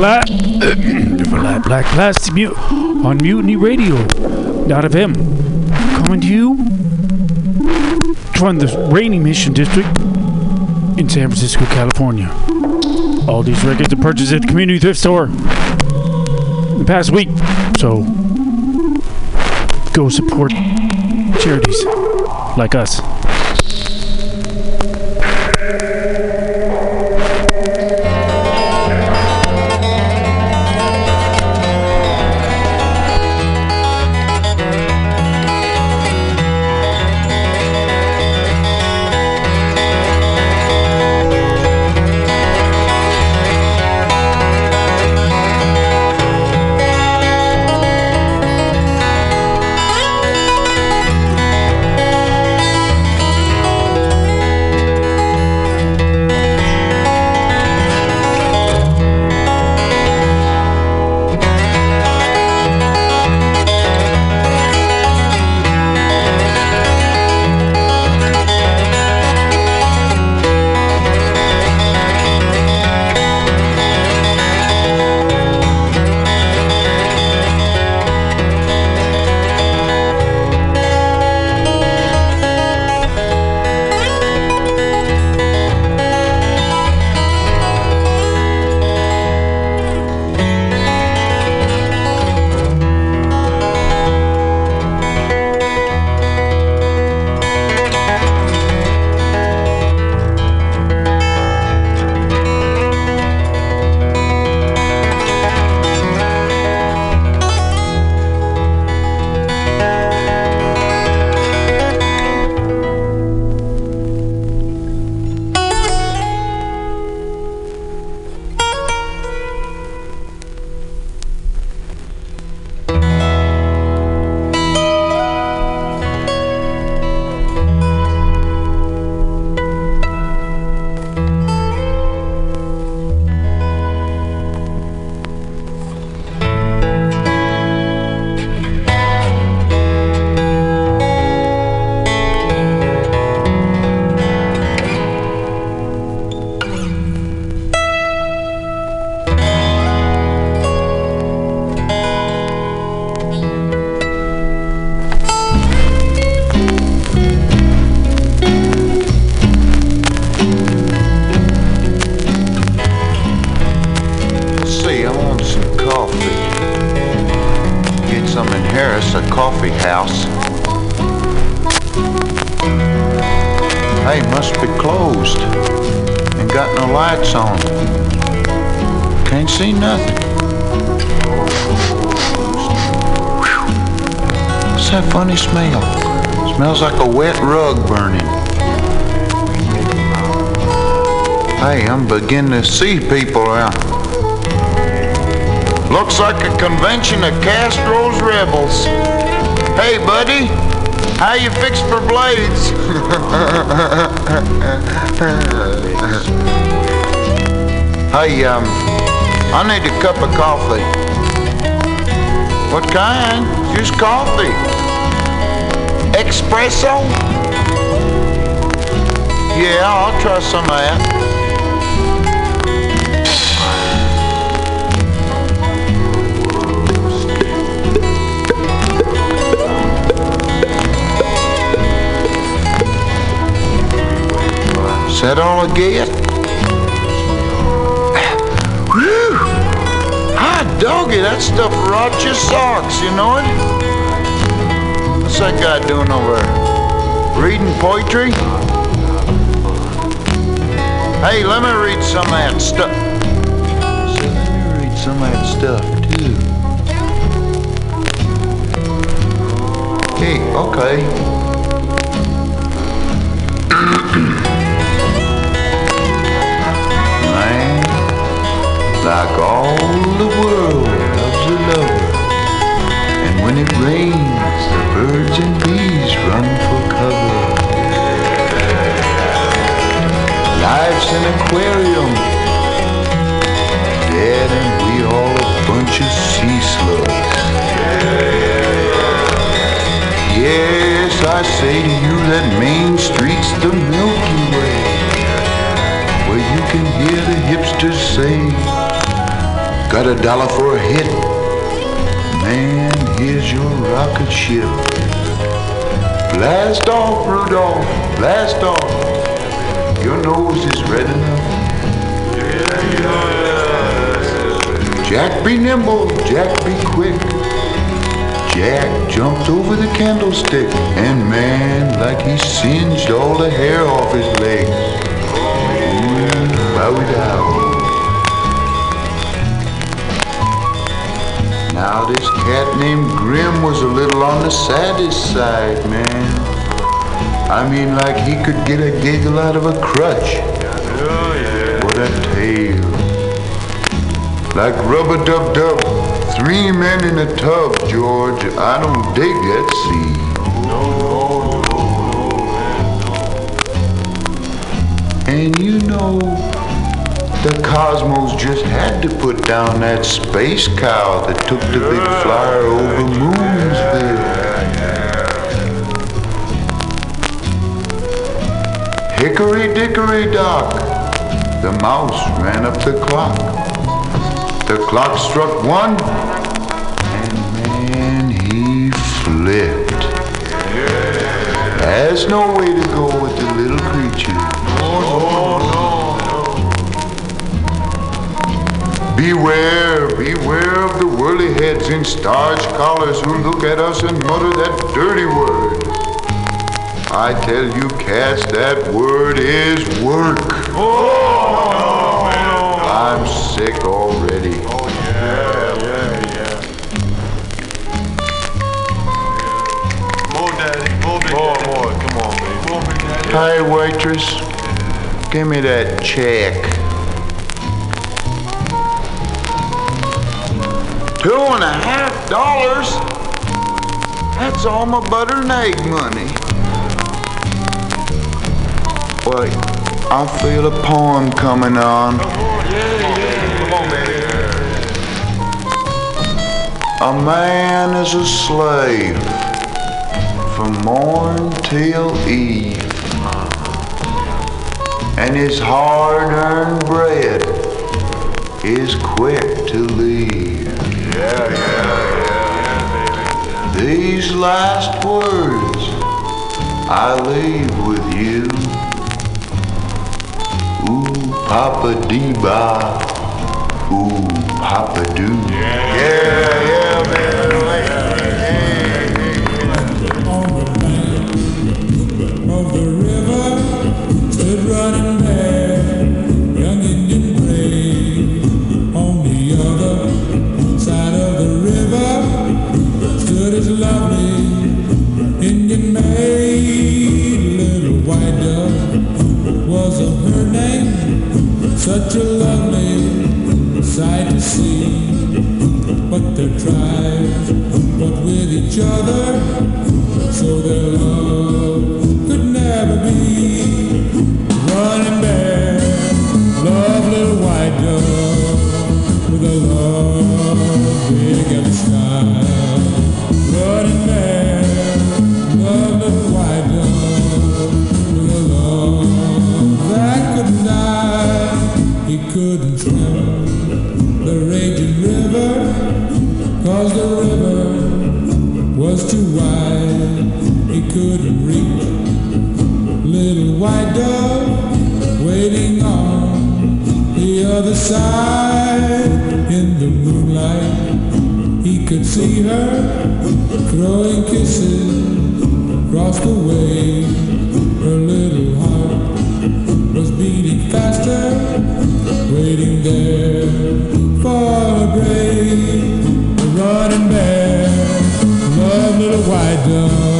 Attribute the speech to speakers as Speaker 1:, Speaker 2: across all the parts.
Speaker 1: Black, Black Plastic Mute on Mutiny Radio. Not of him. Coming to you from the Rainy Mission District in San Francisco, California. All these records are purchased at the community thrift store the past week. So go support charities like us.
Speaker 2: See people now. Looks like a convention of Castro's rebels. Hey, buddy, how you fix for blades? hey, um, I need a cup of coffee. What kind? Just coffee. Espresso? Yeah, I'll try some of that. Is that all I get? Whew! Hot doggy, that stuff rots your socks, you know it? What's that guy doing over there? Reading poetry? Hey, let me read some of that stuff. Let me read some of that stuff, too. Hey, okay. Like all the world loves a lover. And when it rains, the birds and bees run for cover. Life's an aquarium, dead and we all a bunch of sea slugs. Yes, I say to you that Main Street's the Milky Way, where you can hear the hipsters say, Got a dollar for a hit. Man, here's your rocket ship. Blast off, Rudolph, blast off. Your nose is red enough. Jack be nimble, Jack be quick. Jack jumped over the candlestick, and man, like he singed all the hair off his legs. Ooh, bow down. Now this cat named Grim was a little on the saddest side, man. I mean, like he could get a giggle out of a crutch. What a tale. Like rubber dub dub, three men in a tub, George. I don't dig that scene. And you know, the Cosmos just had to put down that space cow that took the big flyer over Moonsville. Hickory dickory dock, the mouse ran up the clock. The clock struck one, and man, he flipped. There's no way to go Beware, beware of the whirly heads in starch collars who look at us and mutter that dirty word. I tell you, cats, that word is work. Oh, I'm sick already.
Speaker 3: More, daddy. More, big more, daddy. more. Come on, baby. More,
Speaker 2: waitress, give me that check. Two and a half dollars? That's all my butter and egg money. Wait, I feel a poem coming on. A man is a slave from morn till eve, and his hard-earned bread is quick to leave. These last words I leave with you. Ooh, Papa Deba. Ooh, Papa Doo. Yeah, yeah, man.
Speaker 4: Sight to see. But their tribes fought with each other so their love could see her throwing kisses across the way. Her little heart was beating faster, waiting there for a grave. A running bear, love little white dove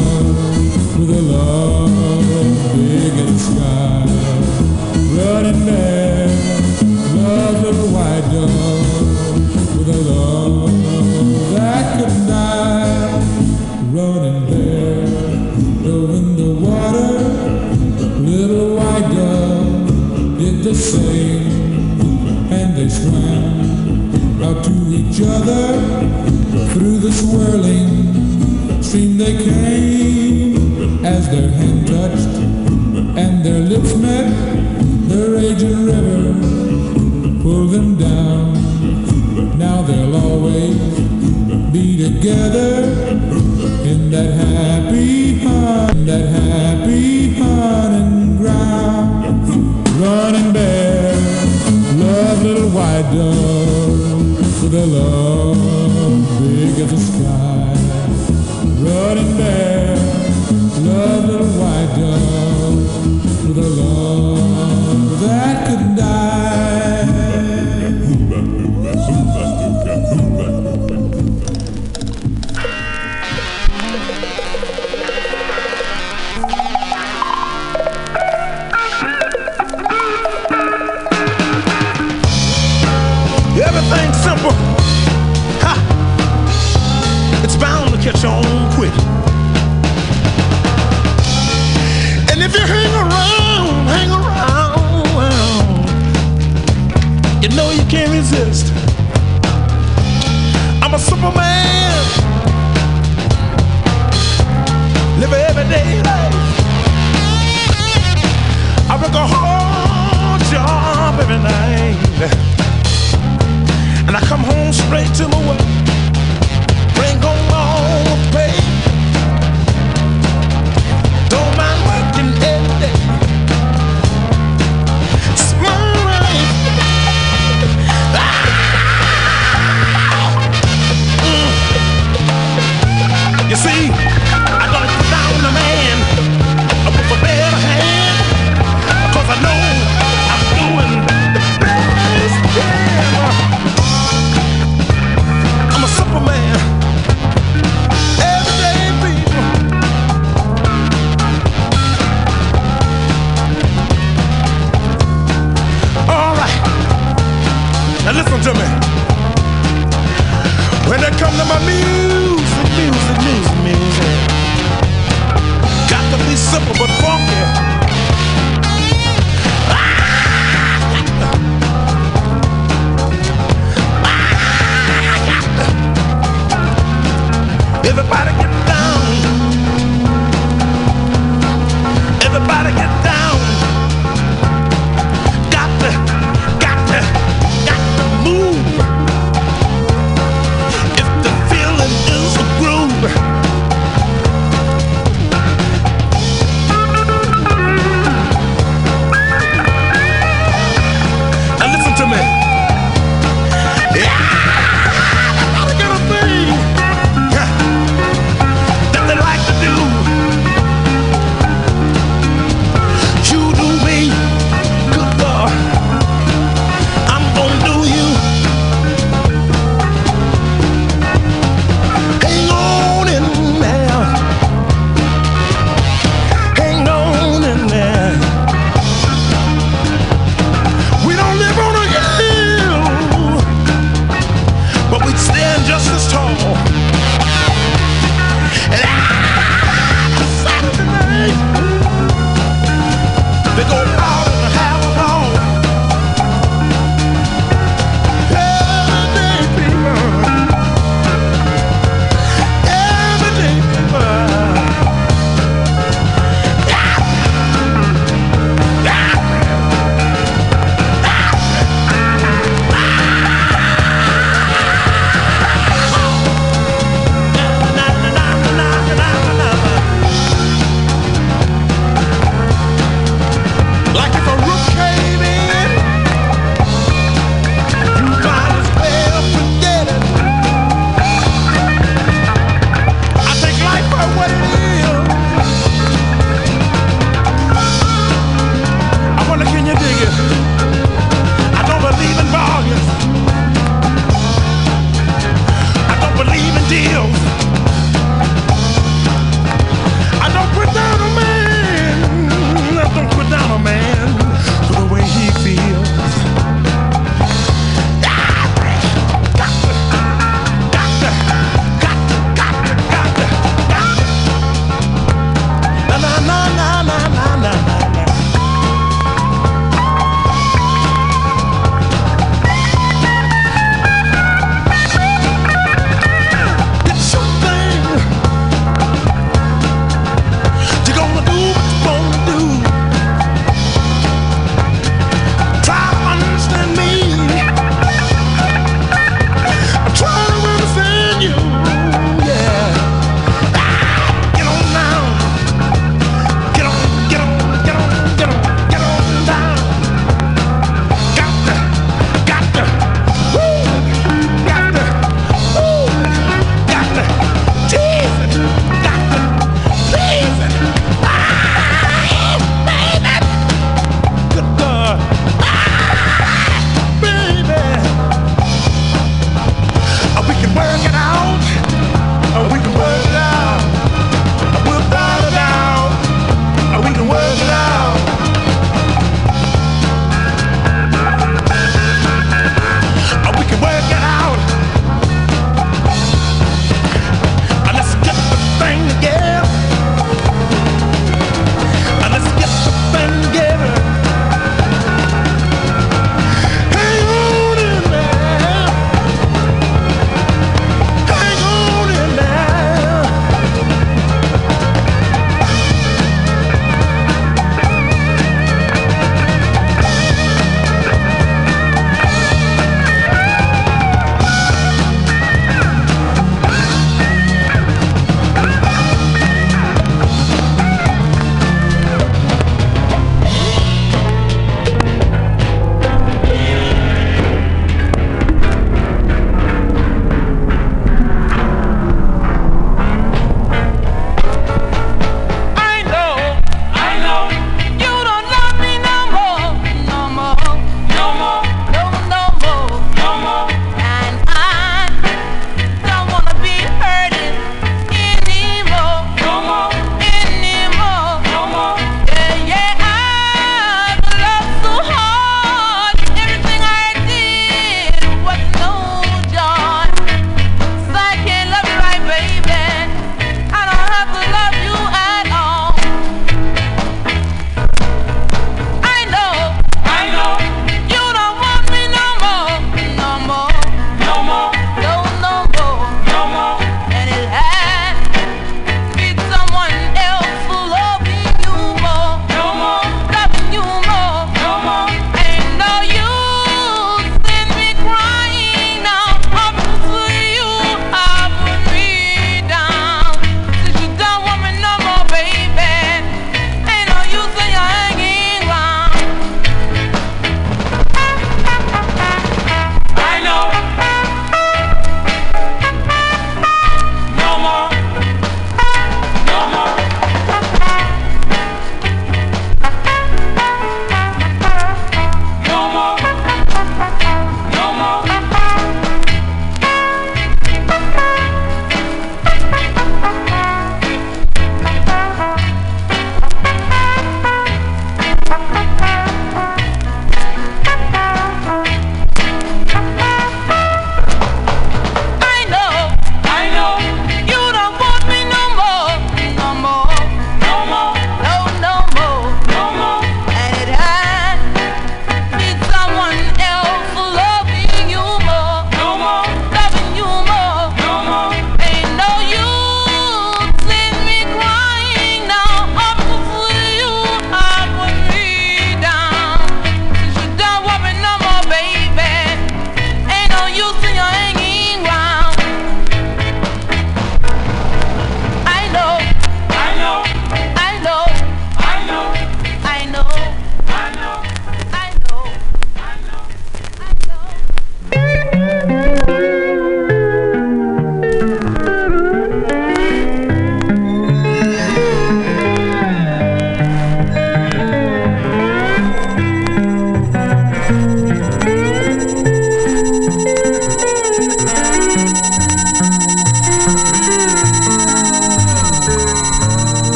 Speaker 4: each other through the swirling. Stream they came as their hand touched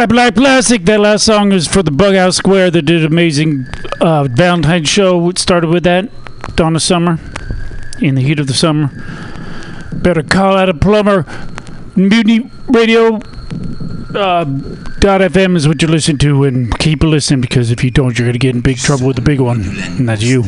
Speaker 5: Flat
Speaker 6: Black Plastic. That last song is for the Bughouse Square that did amazing uh, show. It started with that. Donna Summer. In the heat of the summer. Better call out a plumber. Mutiny Radio. Uh, dot FM is what you listen to, and keep listening because if you don't, you're going to get in big trouble with the big one, and that's you.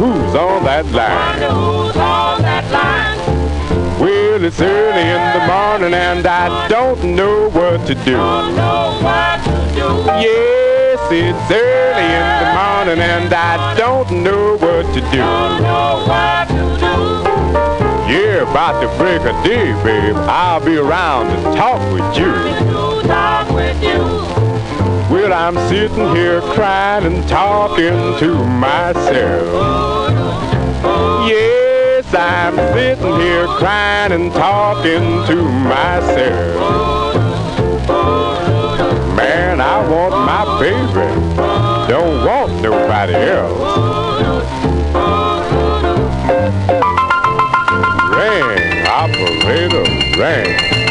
Speaker 7: Wonder who's on that line. Well, it's early in the morning, and I don't know what to do. Yes, it's early in the morning, and I don't know what to do. Yeah, about to break a day, babe. I'll be around to talk with you. Well, I'm sitting here crying and talking to myself. Yes, I'm sitting here crying and talking to myself. Man, I want my baby. Don't want nobody else. Ring, operator, ring.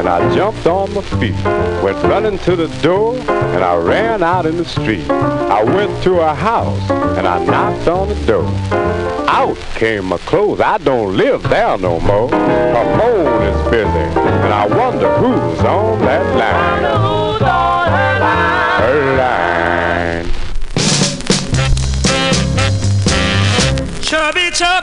Speaker 7: And I jumped on my feet. Went running to the door, and I ran out in the street. I went to a house, and I knocked on the door. Out came my clothes. I don't live there no more. Her phone is busy, and I wonder who's on that line. Who's on Her line.
Speaker 8: Chubby, chubby, chubby,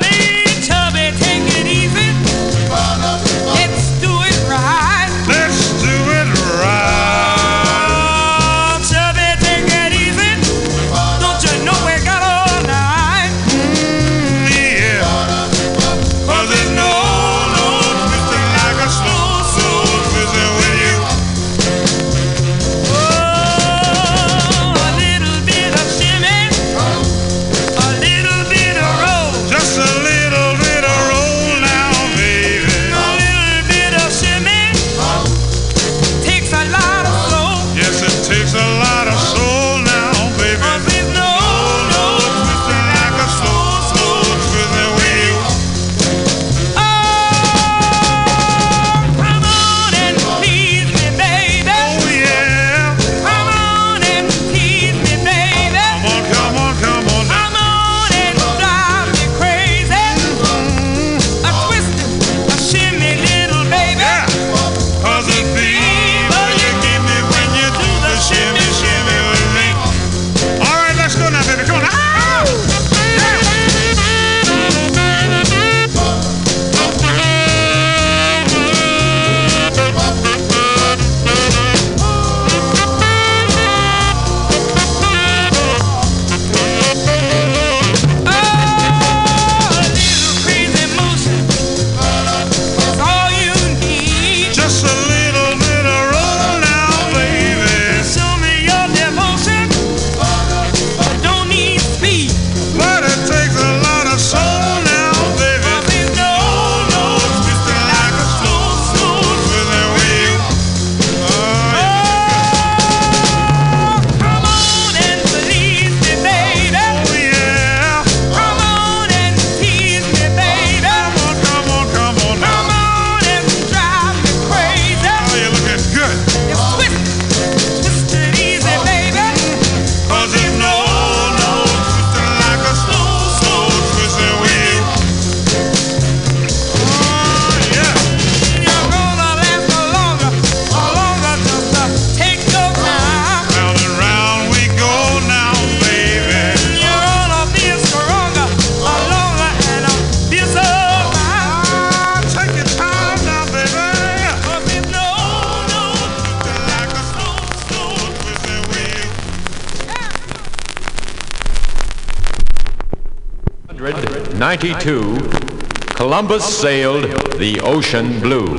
Speaker 9: 1492, Columbus sailed the ocean blue.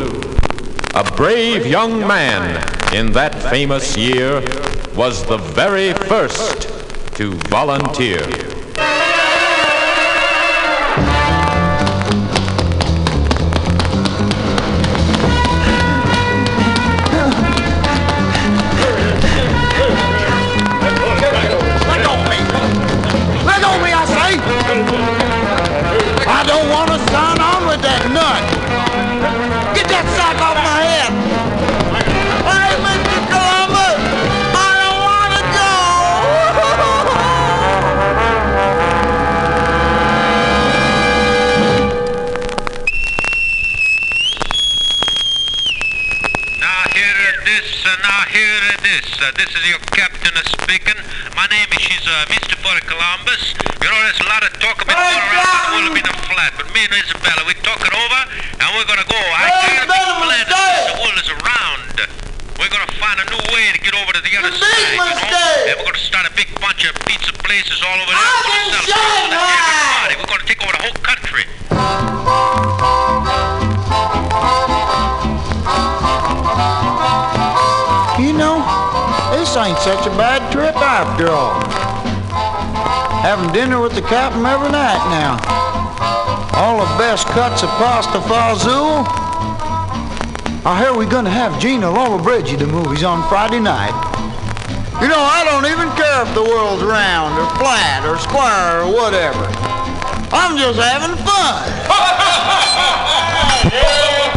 Speaker 9: A brave young man in that famous year was the very first to volunteer.
Speaker 10: Uh, this is your captain speaking. My name is she's, uh, Mr. Boy Columbus. You know, there's a lot of talk about going around the world being a flat, but me and Isabella, we talk it over, and we're gonna go. I got a big plan to see the world is around. We're gonna find a new way to get over to the other side, you know? And we're gonna start a big bunch of pizza places all over there. We're sell everybody. We're gonna take over the whole country.
Speaker 2: Ain't such a bad trip after all. Having dinner with the captain every night now. All the best cuts of pasta fazool. I hear we're gonna have Gina Lollobrigida at the movies on Friday night. You know, I don't even care if the world's round or flat or square or whatever. I'm just having fun. Hey, I didn't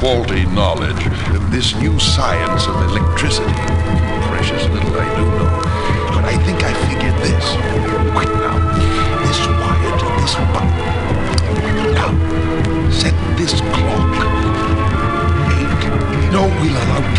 Speaker 11: faulty knowledge of this new science of electricity. Precious little I do know. But I think I figured this. Quick now. This wire to this button. Now, set this clock. Eight. No, we'll allow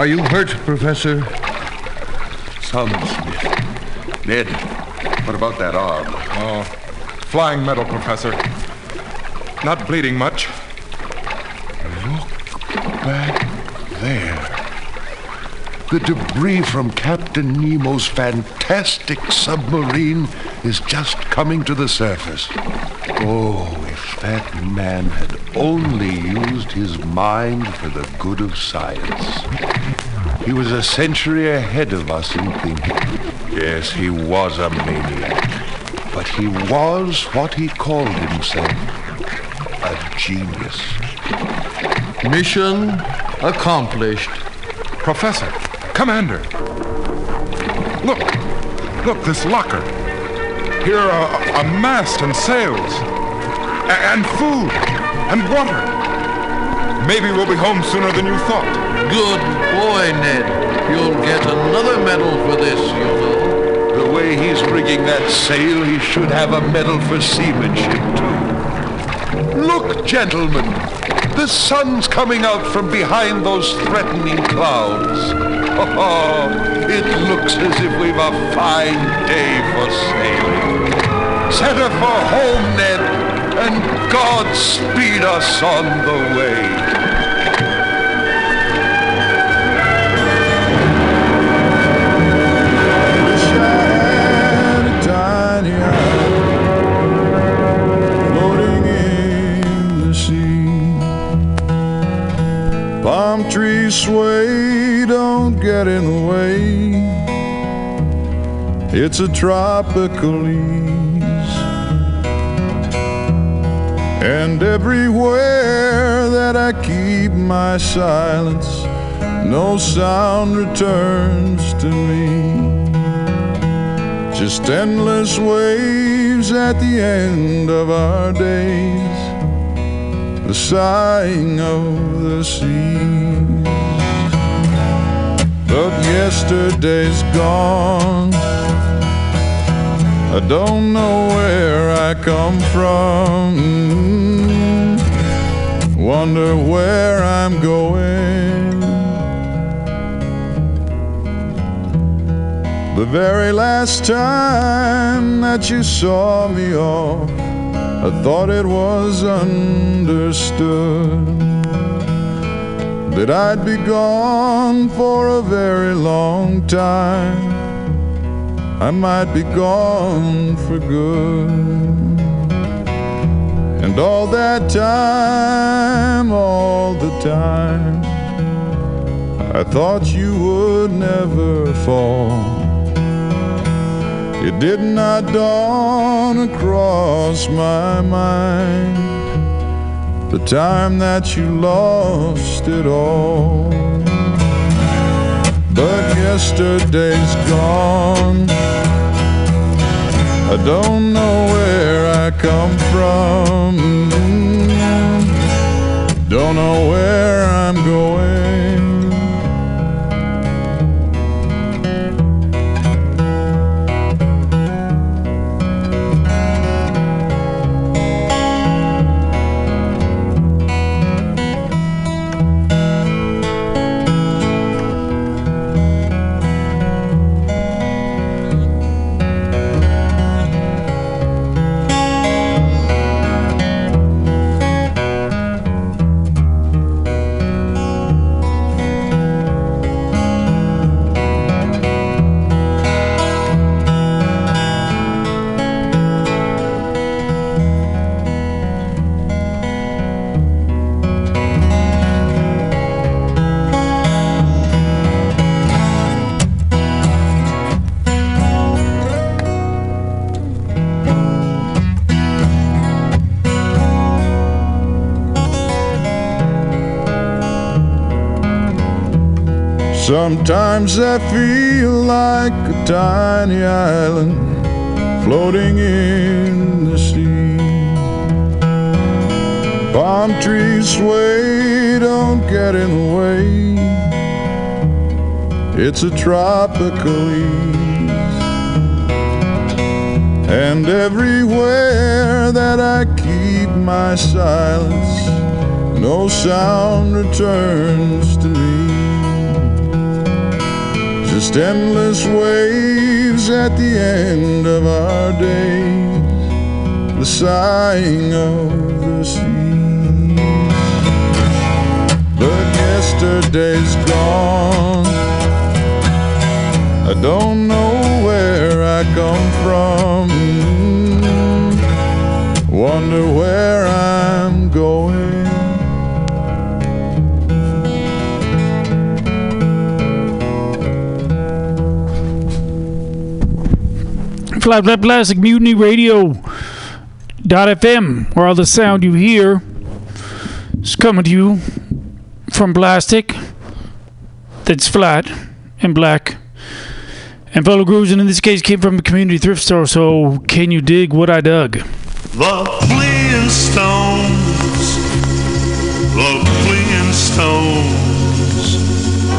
Speaker 12: Are you hurt, Professor?
Speaker 11: Some, Smith. Ned, what about that arm?
Speaker 13: Oh, flying metal, Professor. Not bleeding much.
Speaker 11: Look back there. The debris from Captain Nemo's fantastic submarine is just coming to the surface. Oh, if that man had only used his mind for the good of science. He was a century ahead of us in thinking. Yes, he was a maniac. But he was what he called himself a genius.
Speaker 12: Mission accomplished.
Speaker 13: Professor, Commander. Look, look, this locker. Here are a, mast and sails, a- and food, and water. Maybe we'll be home sooner than you thought.
Speaker 14: Good boy, Ned. You'll get another medal for this, you know.
Speaker 11: The way he's rigging that sail, he should have a medal for seamanship, too. Look, gentlemen, the sun's coming out from behind those threatening clouds. Oh, it looks as if we've a fine day for sailing. Set her for home, Ned, and God speed us on the way.
Speaker 15: Palm trees sway, don't get in the way. It's a tropical ease. And everywhere that I keep my silence, no sound returns to me. Just endless waves at the end of our days, the sighing of the seas. But yesterday's gone, I don't know where I come from. Wonder where I'm going. The very last time that you saw me off, I thought it was understood that I'd be gone for a very long time. I might be gone for good. And all that time, all the time, I thought you would never fall. It did not dawn across my mind the time that you lost it all. Yesterday's gone. I don't know where I come from. Don't know where I'm going. Sometimes I feel like a tiny island floating in the sea. Palm trees sway, don't get in the way. It's a tropical ease. And everywhere that I keep my silence, no sound returns to me. Just endless waves at the end of our days, the sighing of the seas. But yesterday's gone. I don't know where I come from. Wonder where I'm going.
Speaker 6: Flat Black Plastic Mutiny Radio dot FM, where all the sound you hear is coming to you from plastic that's flat and black. And fellow grooves, and in this case, came from a community thrift store. So, can you dig what I dug?
Speaker 5: The Flintstones, the Flintstones,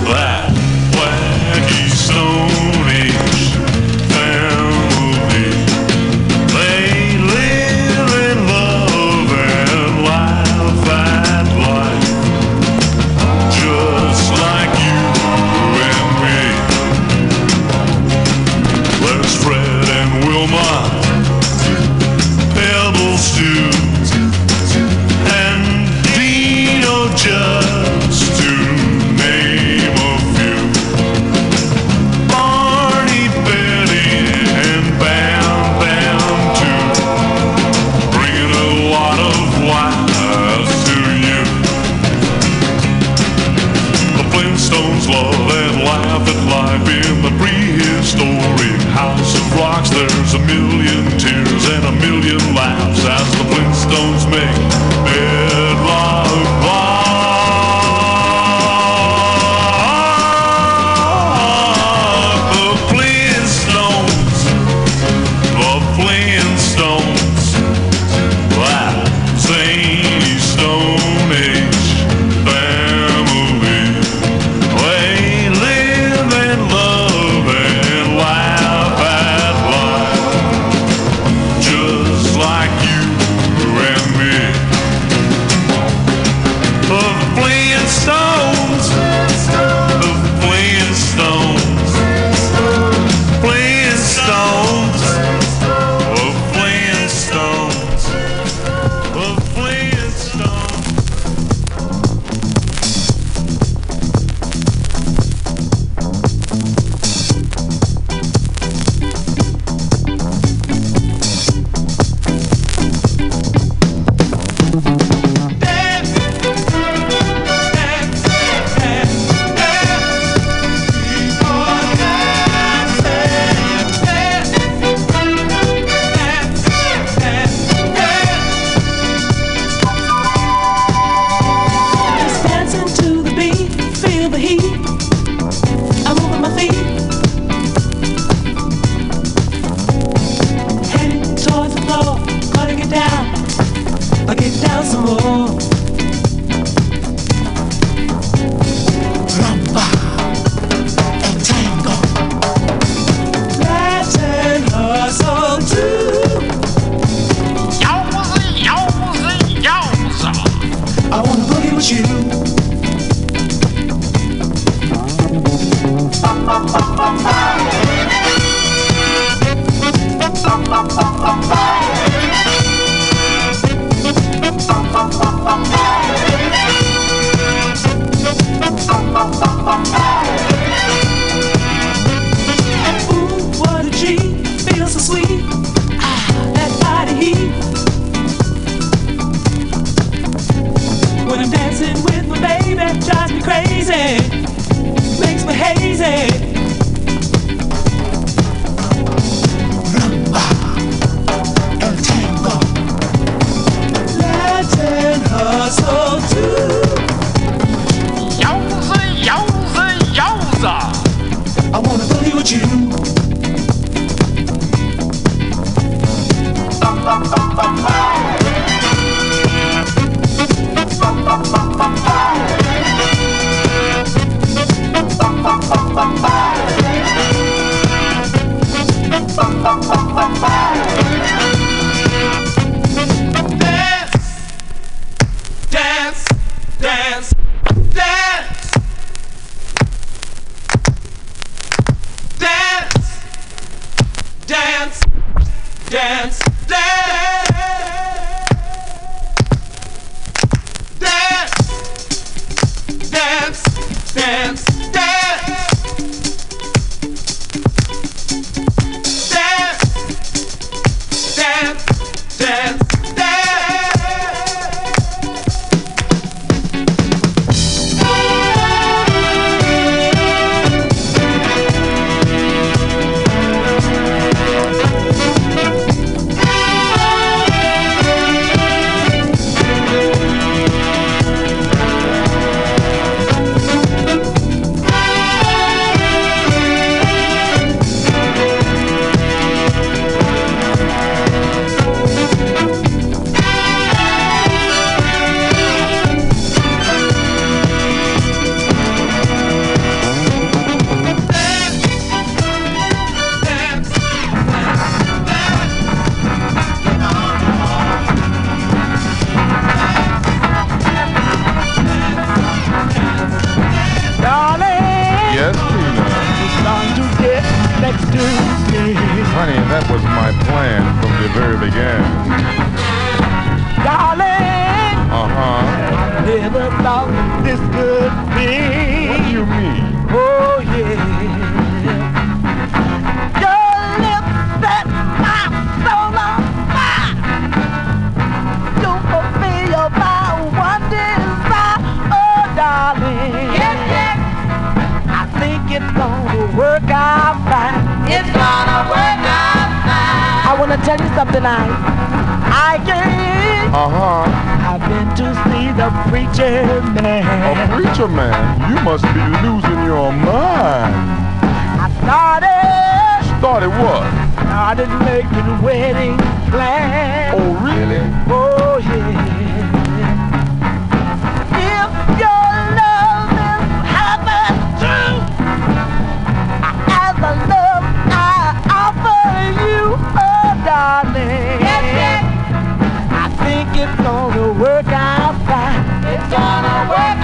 Speaker 5: that wacky Stone
Speaker 16: tell you something, I, I can't.
Speaker 13: Uh-huh.
Speaker 16: I've been to see the preacher man.
Speaker 13: A preacher man? You must be losing your mind.
Speaker 16: I started.
Speaker 13: Started what?
Speaker 16: Started making wedding plans.
Speaker 13: Oh, really?
Speaker 16: Oh, darling. Yes, yes. I think it's gonna work out fine. It's gonna work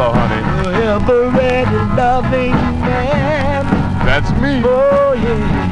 Speaker 3: killer, honey.
Speaker 16: Ever ready loving man.
Speaker 3: That's me.
Speaker 16: Oh yeah.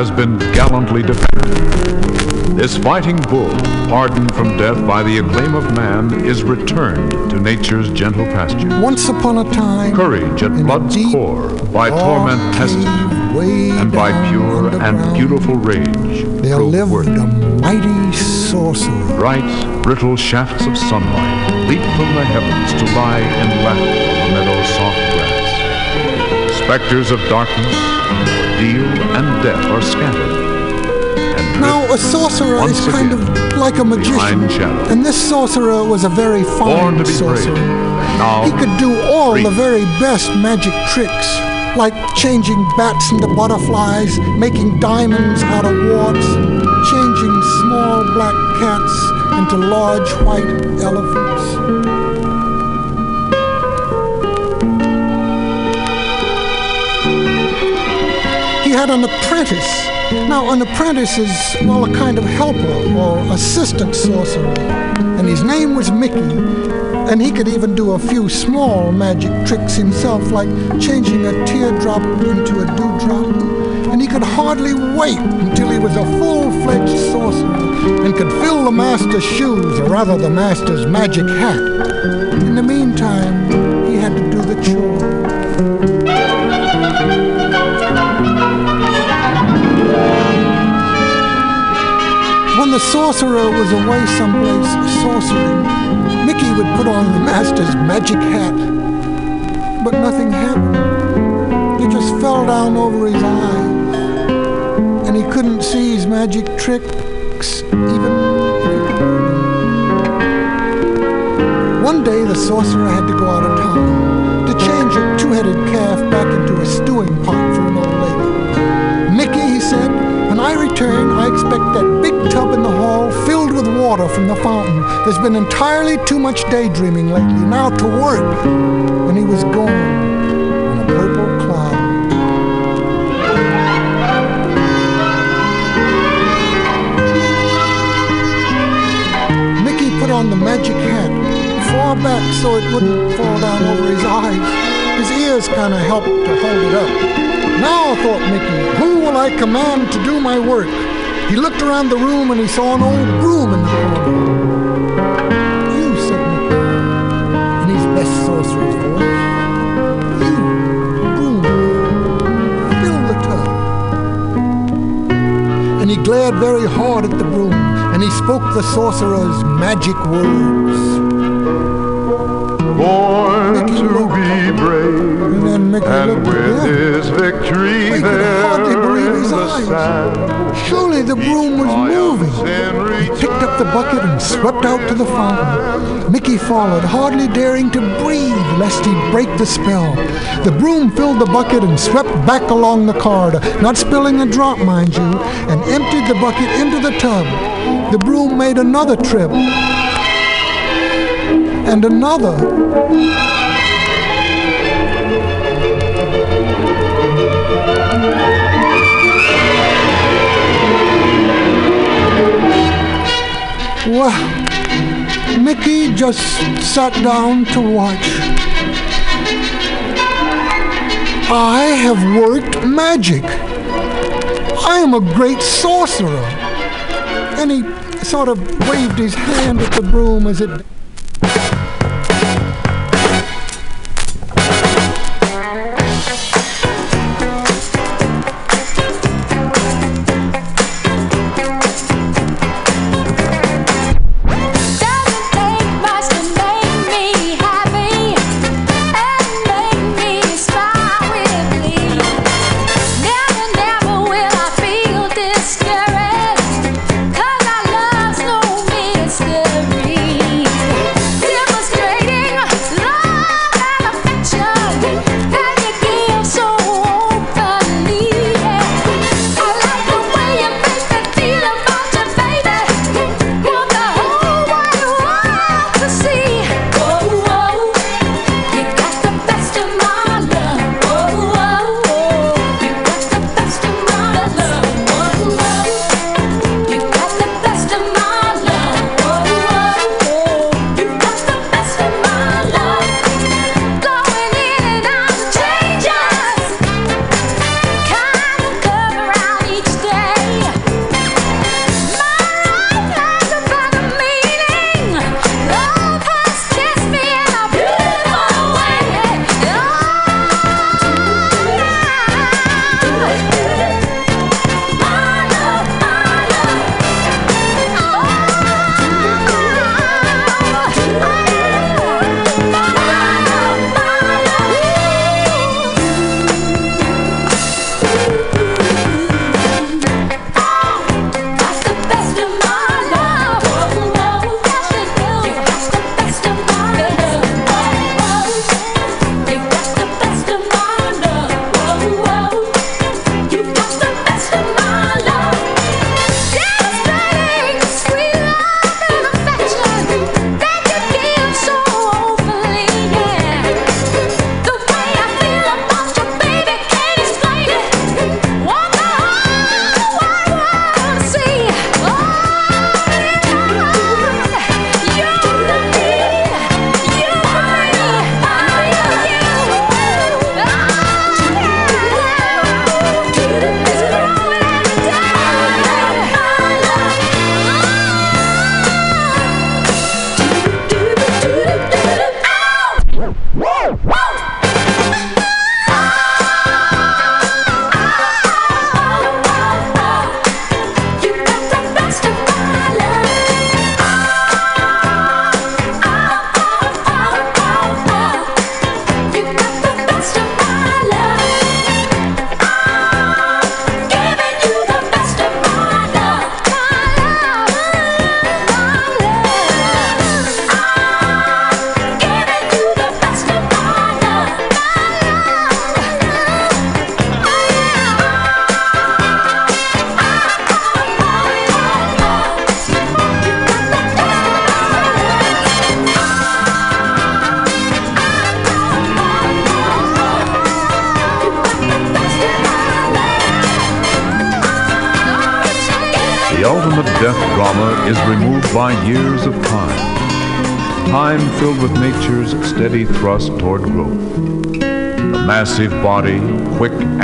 Speaker 13: Has been gallantly defended. This fighting bull, pardoned from death by the acclaim of man, is returned to nature's gentle pasture.
Speaker 17: Once upon a time,
Speaker 13: Courage at blood's core, by torment tested, and by pure and beautiful rage,
Speaker 17: there lived a mighty sorcerer.
Speaker 13: Bright, brittle shafts of sunlight leap from the heavens to lie in laughter on the meadow's soft grass. Specters of darkness, and death are scattered. And
Speaker 17: Now, a sorcerer is kind of like a magician. And this sorcerer was a very fine sorcerer. He could do all
Speaker 13: free.
Speaker 17: the very best magic tricks, like changing bats into butterflies, making diamonds out of warts, changing small black cats into large white elephants. Had an apprentice. Now, an apprentice is, well, a kind of helper or assistant sorcerer. And his name was Mickey. And he could even do a few small magic tricks himself, like changing a teardrop into a dewdrop. And he could hardly wait until he was a full-fledged sorcerer and could fill the master's shoes, or rather the master's magic hat. In the meantime, he had to do the chore. When the sorcerer was away someplace sorcering, Mickey would put on the master's magic hat. But nothing happened. It just fell down over his eyes. And he couldn't see his magic tricks, even. One day the sorcerer had to go out of town to change a two-headed calf back into a stewing pot for an old lady. Mickey, he said, I return, I expect that big tub in the hall filled with water from the fountain. There's been entirely too much daydreaming lately. Now to work. And he was gone in a purple cloud. Mickey put on the magic hat far back so it wouldn't fall down over his eyes. His ears kind of helped to hold it up. Now, thought Mickey, who will I command to do my work? He looked around the room and he saw an old broom in the corner. You, said Mickey, in his best sorcerer's voice. You, broom, fill the tub. And he glared very hard at the broom and he spoke the sorcerer's magic words.
Speaker 13: To be brave,
Speaker 17: And
Speaker 13: with his victory
Speaker 17: He
Speaker 13: there in the
Speaker 17: eyes.
Speaker 13: sand.
Speaker 17: Surely the broom was moving. He picked up the bucket and swept out to the fountain. Mickey followed, hardly daring to breathe lest he break the spell. The broom filled the bucket and swept back along the corridor, not spilling a drop, mind you, and emptied the bucket into the tub. The broom made another trip. And another. Wow. Mickey just sat down to watch.
Speaker 18: I have worked magic. I am a great sorcerer. And he sort of waved his hand at the broom as it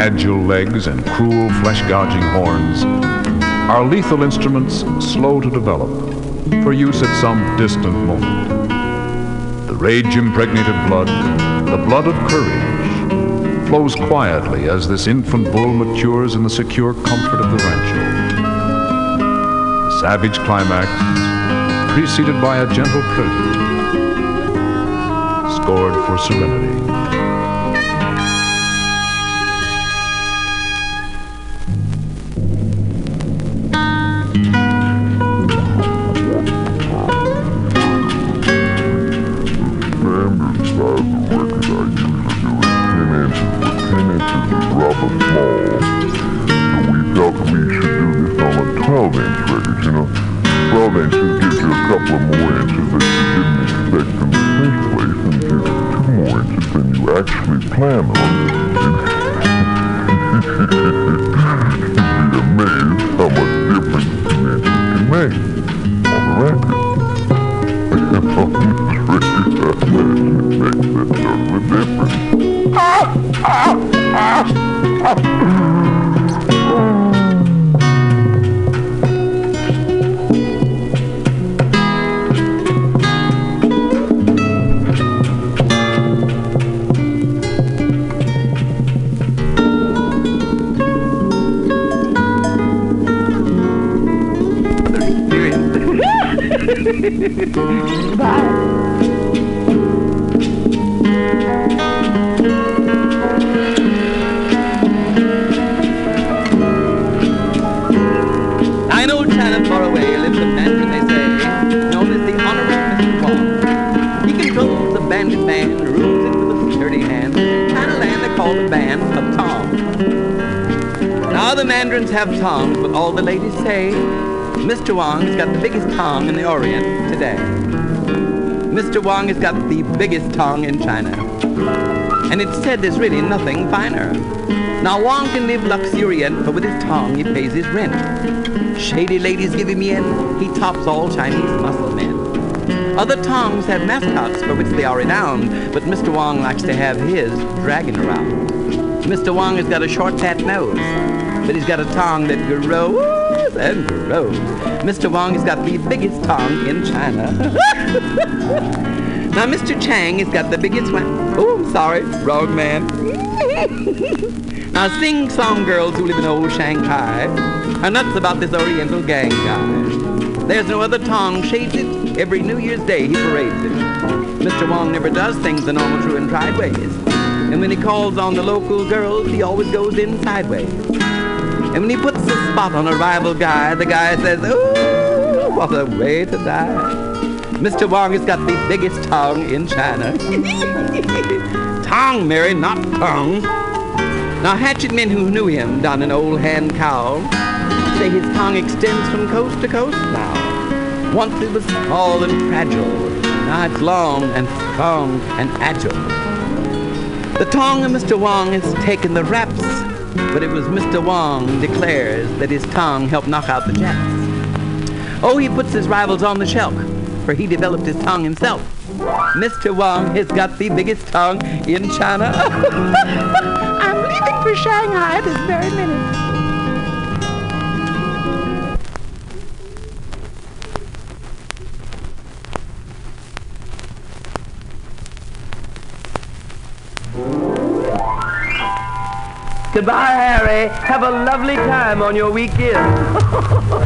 Speaker 15: agile legs and cruel flesh-gouging horns, are lethal instruments slow to develop for use at some distant moment. The rage-impregnated blood, the blood of courage, flows quietly as this infant bull matures in the secure comfort of the rancho. The savage climax, preceded by a gentle prelude, scored for serenity.
Speaker 19: Wong has got the biggest tongue in China. And it's said there's really nothing finer. Now Wong can live luxuriant, but with his tongue he pays his rent. Shady ladies give him in, he tops all Chinese muscle men. Other tongues have mascots for which they are renowned, but Mr. Wong likes to have his dragging around. Mr. Wong has got a short fat nose, but he's got a tongue that grows and grows. Mr. Wong has got the biggest tongue in China. now Mr. Chang has got the biggest one. Oh, I'm sorry, wrong man. now sing-song girls who live in old Shanghai are nuts about this Oriental gang guy. There's no other tongue shades it. Every New Year's Day he parades it. Mr. Wong never does things the normal true and tried ways. And when he calls on the local girls, he always goes in sideways. And when he puts a spot on a rival guy, the guy says, Ooh, what a way to die. Mr. Wong has got the biggest tongue in China. tongue, Mary, not tongue. Now, hatchet men who knew him down an Old Hankow say his tongue extends from coast to coast now. Once it was small and fragile, now it's long and strong and agile. The tongue of Mr. Wong has taken the raps, but it was Mr. Wong declares that his tongue helped knock out the Japs. Oh, he puts his rivals on the shelf, for he developed his tongue himself. Mr. Wong has got the biggest tongue in China. I'm leaving for Shanghai this very minute.
Speaker 20: Goodbye, Harry. Have a lovely time on your weekend.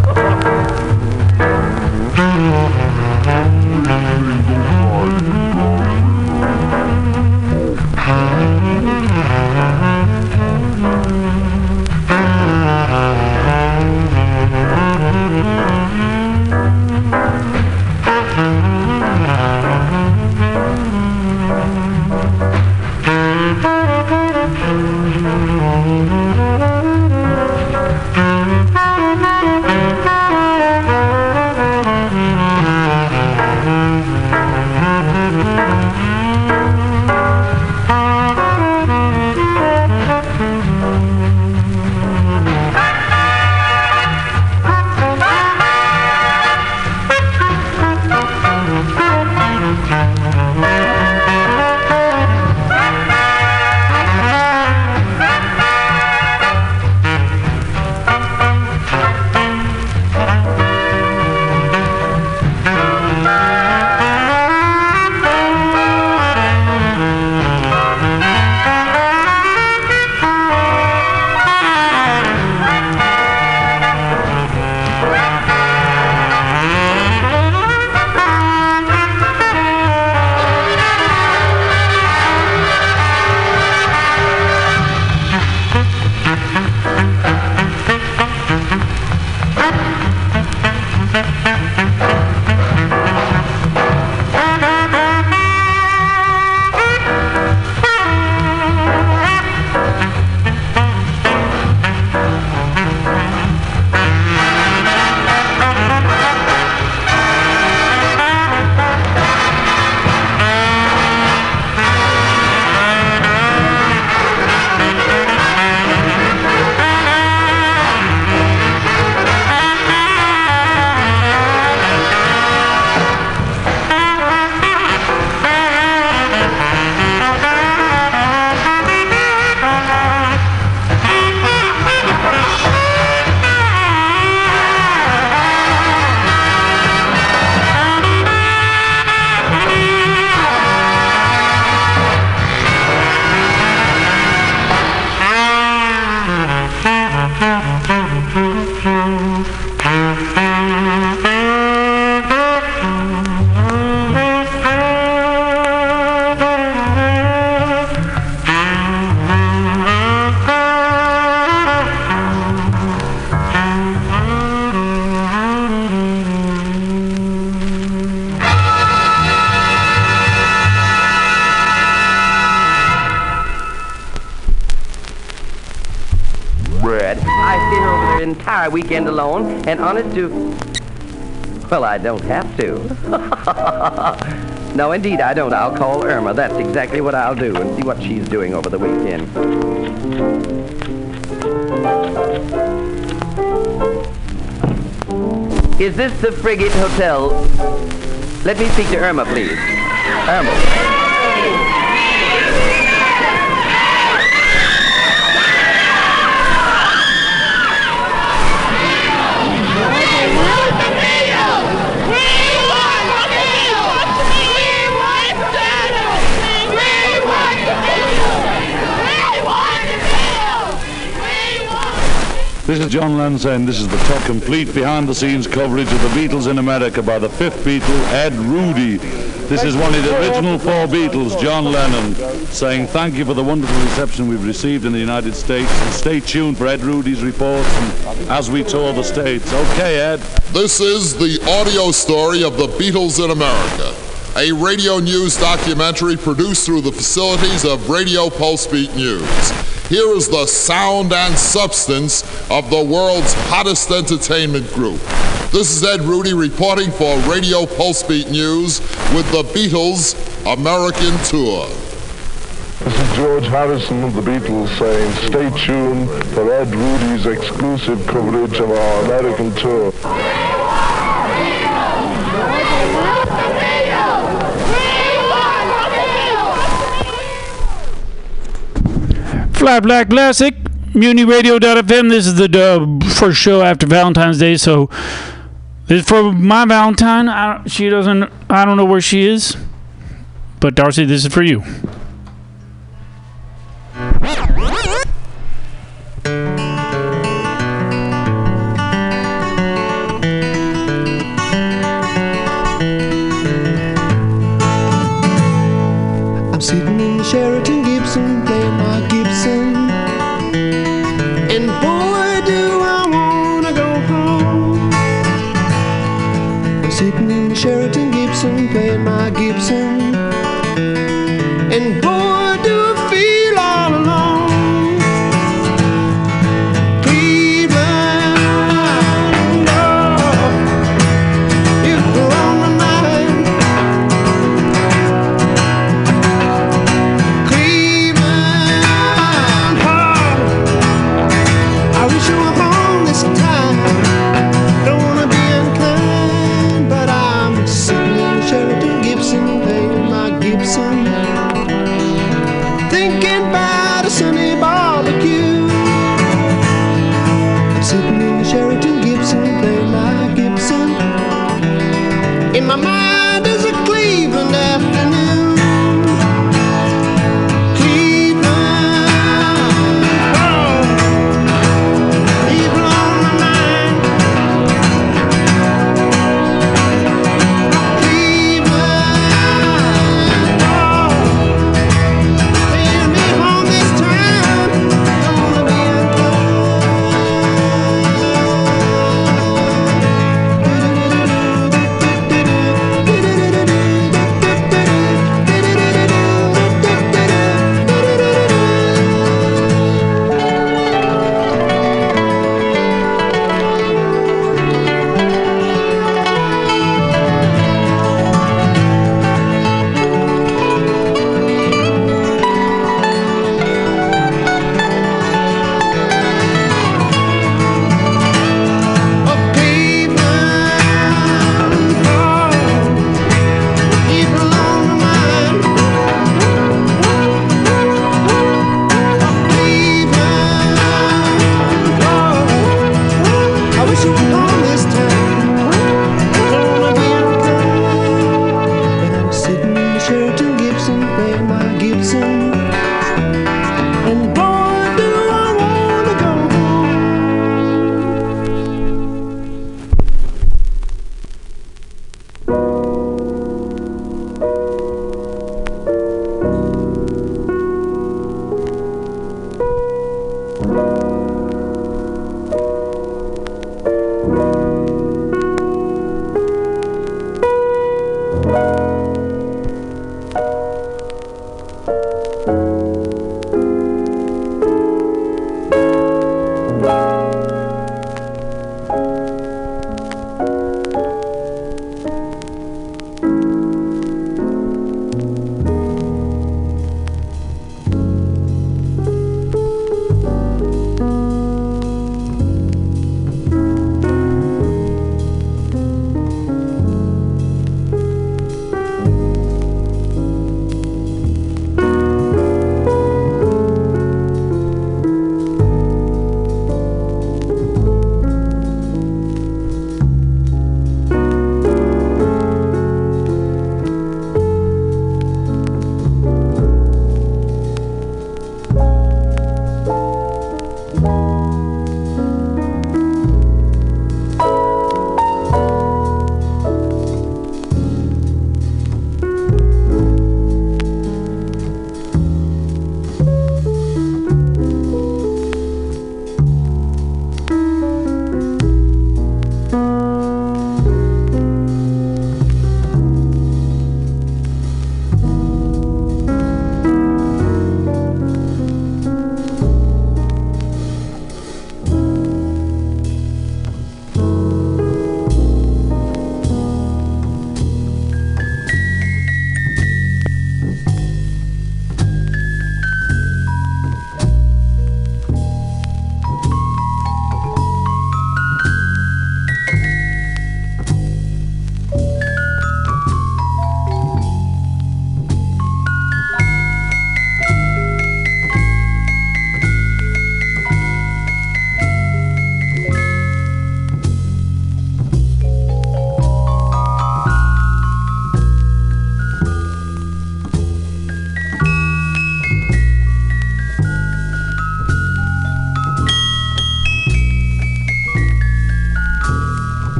Speaker 20: and honest to... Well, I don't have to. no, indeed, I don't. I'll call Irma. That's exactly what I'll do and see what she's doing over the weekend. Is this the Frigate Hotel? Let me speak to Irma, please. Irma.
Speaker 21: This is John Lansing. This is the top complete behind-the-scenes coverage of the Beatles in America by the fifth Beatle, Ed Rudy. This is one of the original four Beatles, John Lennon, saying thank you for the wonderful reception we've received in the United States. And stay tuned for Ed Rudy's reports as we tour the States. Okay, Ed.
Speaker 22: This is the audio story of the Beatles in America, a radio news documentary produced through the facilities of Radio Pulse Beat News. Here is the sound and substance of the world's hottest entertainment group. This is Ed Rudy reporting for Radio Pulse Beat News with the Beatles American Tour.
Speaker 23: This is George Harrison of the Beatles saying stay tuned for Ed Rudy's exclusive coverage of our American tour.
Speaker 24: Flat Black Plastic, MutinyRadio.fm. This is the uh, first show after Valentine's Day, so this is for my Valentine. I, she doesn't. I don't know where she is, but Darcy, this is for you.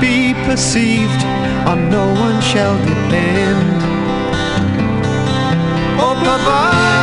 Speaker 25: Be
Speaker 24: perceived, on no one shall depend. Oh, Pavadika,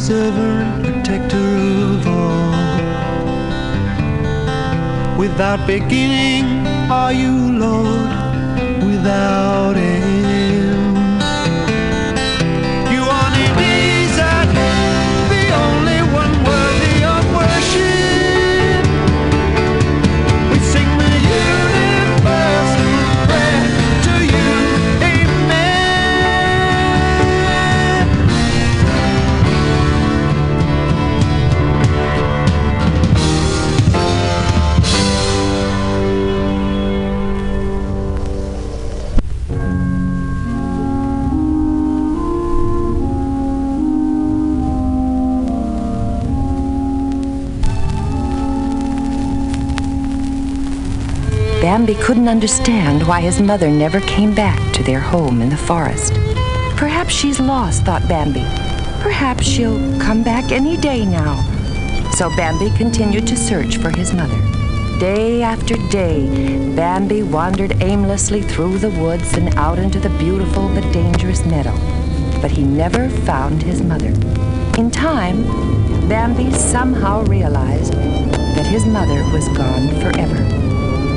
Speaker 24: preserver and protector of all. Without beginning are you, Lord, without end.
Speaker 26: Bambi couldn't understand why his mother never came back to their home in the forest. Perhaps she's lost, thought Bambi. Perhaps she'll come back any day now. So Bambi continued to search for his mother. Day after day, Bambi wandered aimlessly through the woods and out into the beautiful but dangerous meadow. But he never found his mother. In time, Bambi somehow realized that his mother was gone forever.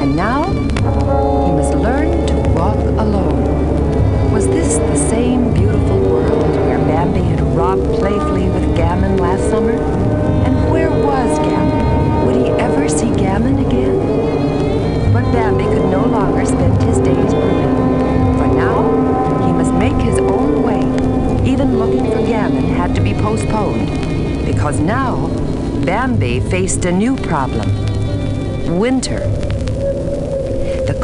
Speaker 26: And now he must learn to walk alone. Was this the same beautiful world where Bambi had romped playfully with Gammon last summer? And where was Gammon? Would he ever see Gammon again? But Bambi could no longer spend his days brooding. For now, he must make his own way. Even looking for Gammon had to be postponed. Because now, Bambi faced a new problem. Winter.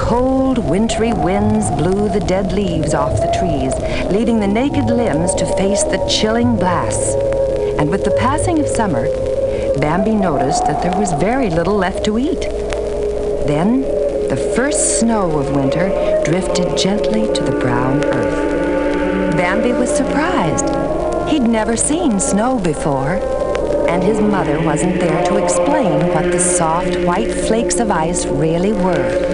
Speaker 26: Cold, wintry winds blew the dead leaves off the trees, leaving the naked limbs to face the chilling blasts. And with the passing of summer, Bambi noticed that there was very little left to eat. Then, the first snow of winter drifted gently to the brown earth. Bambi was surprised. He'd never seen snow before, and his mother wasn't there to explain what the soft, white flakes of ice really were.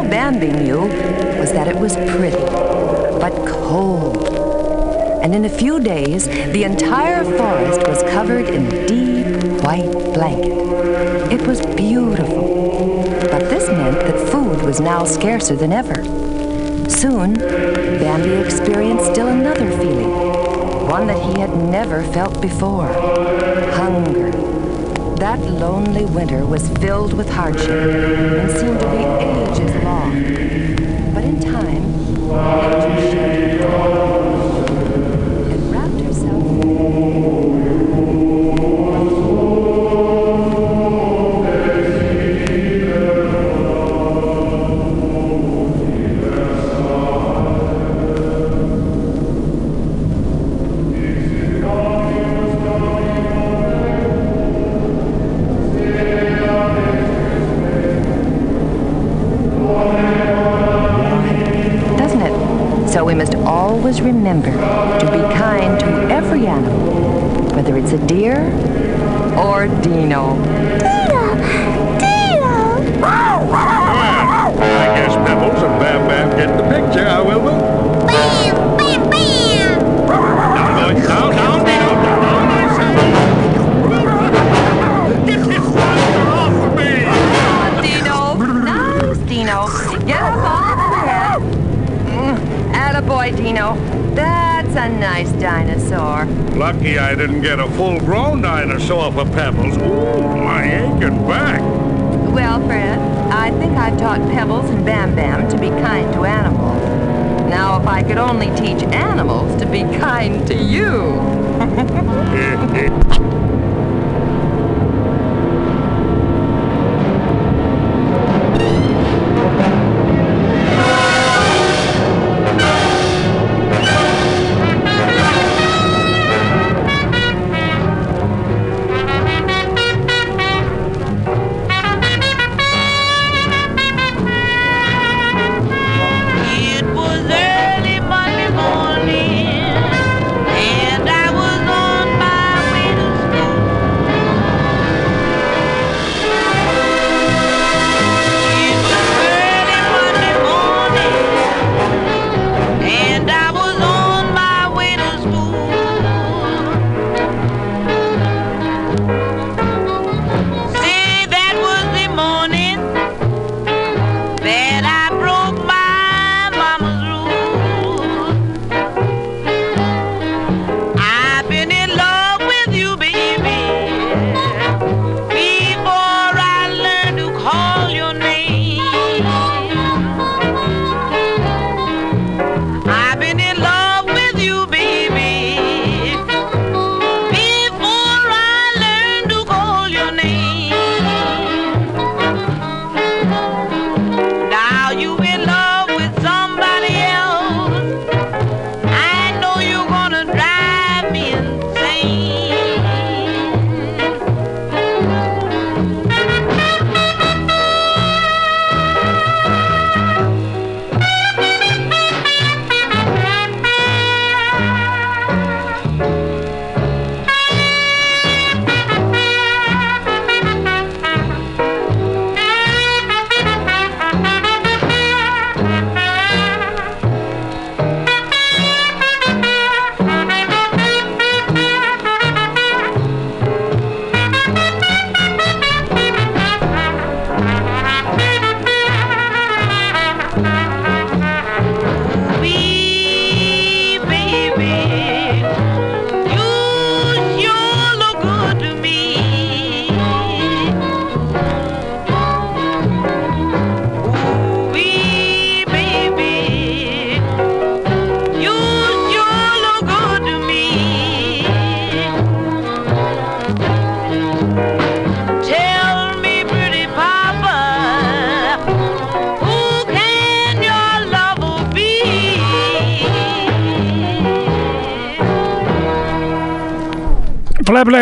Speaker 26: All Bambi knew was that it was pretty, but cold. And in a few days, the entire forest was covered in a deep white blanket. It was beautiful, but this meant that food was now scarcer than ever. Soon, Bambi experienced still another feeling, one that he had never felt before hunger. That lonely winter was filled with hardship and seemed to be ages long. But in time, and wrapped herself always remember to be kind to every animal, whether it's a deer or Dino.
Speaker 3: Lucky I didn't get a full-grown dinosaur for Pebbles. Ooh, my aching back.
Speaker 26: Well, Fred, I think I've taught Pebbles and Bam Bam to be kind to animals. Now, if I could only teach animals to be kind to you.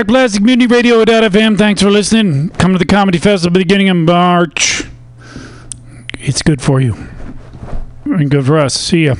Speaker 1: Plastic Mutiny Radio.fm. Thanks for listening. Come to the Comedy Festival beginning of March. It's good for you. And good for us. See ya.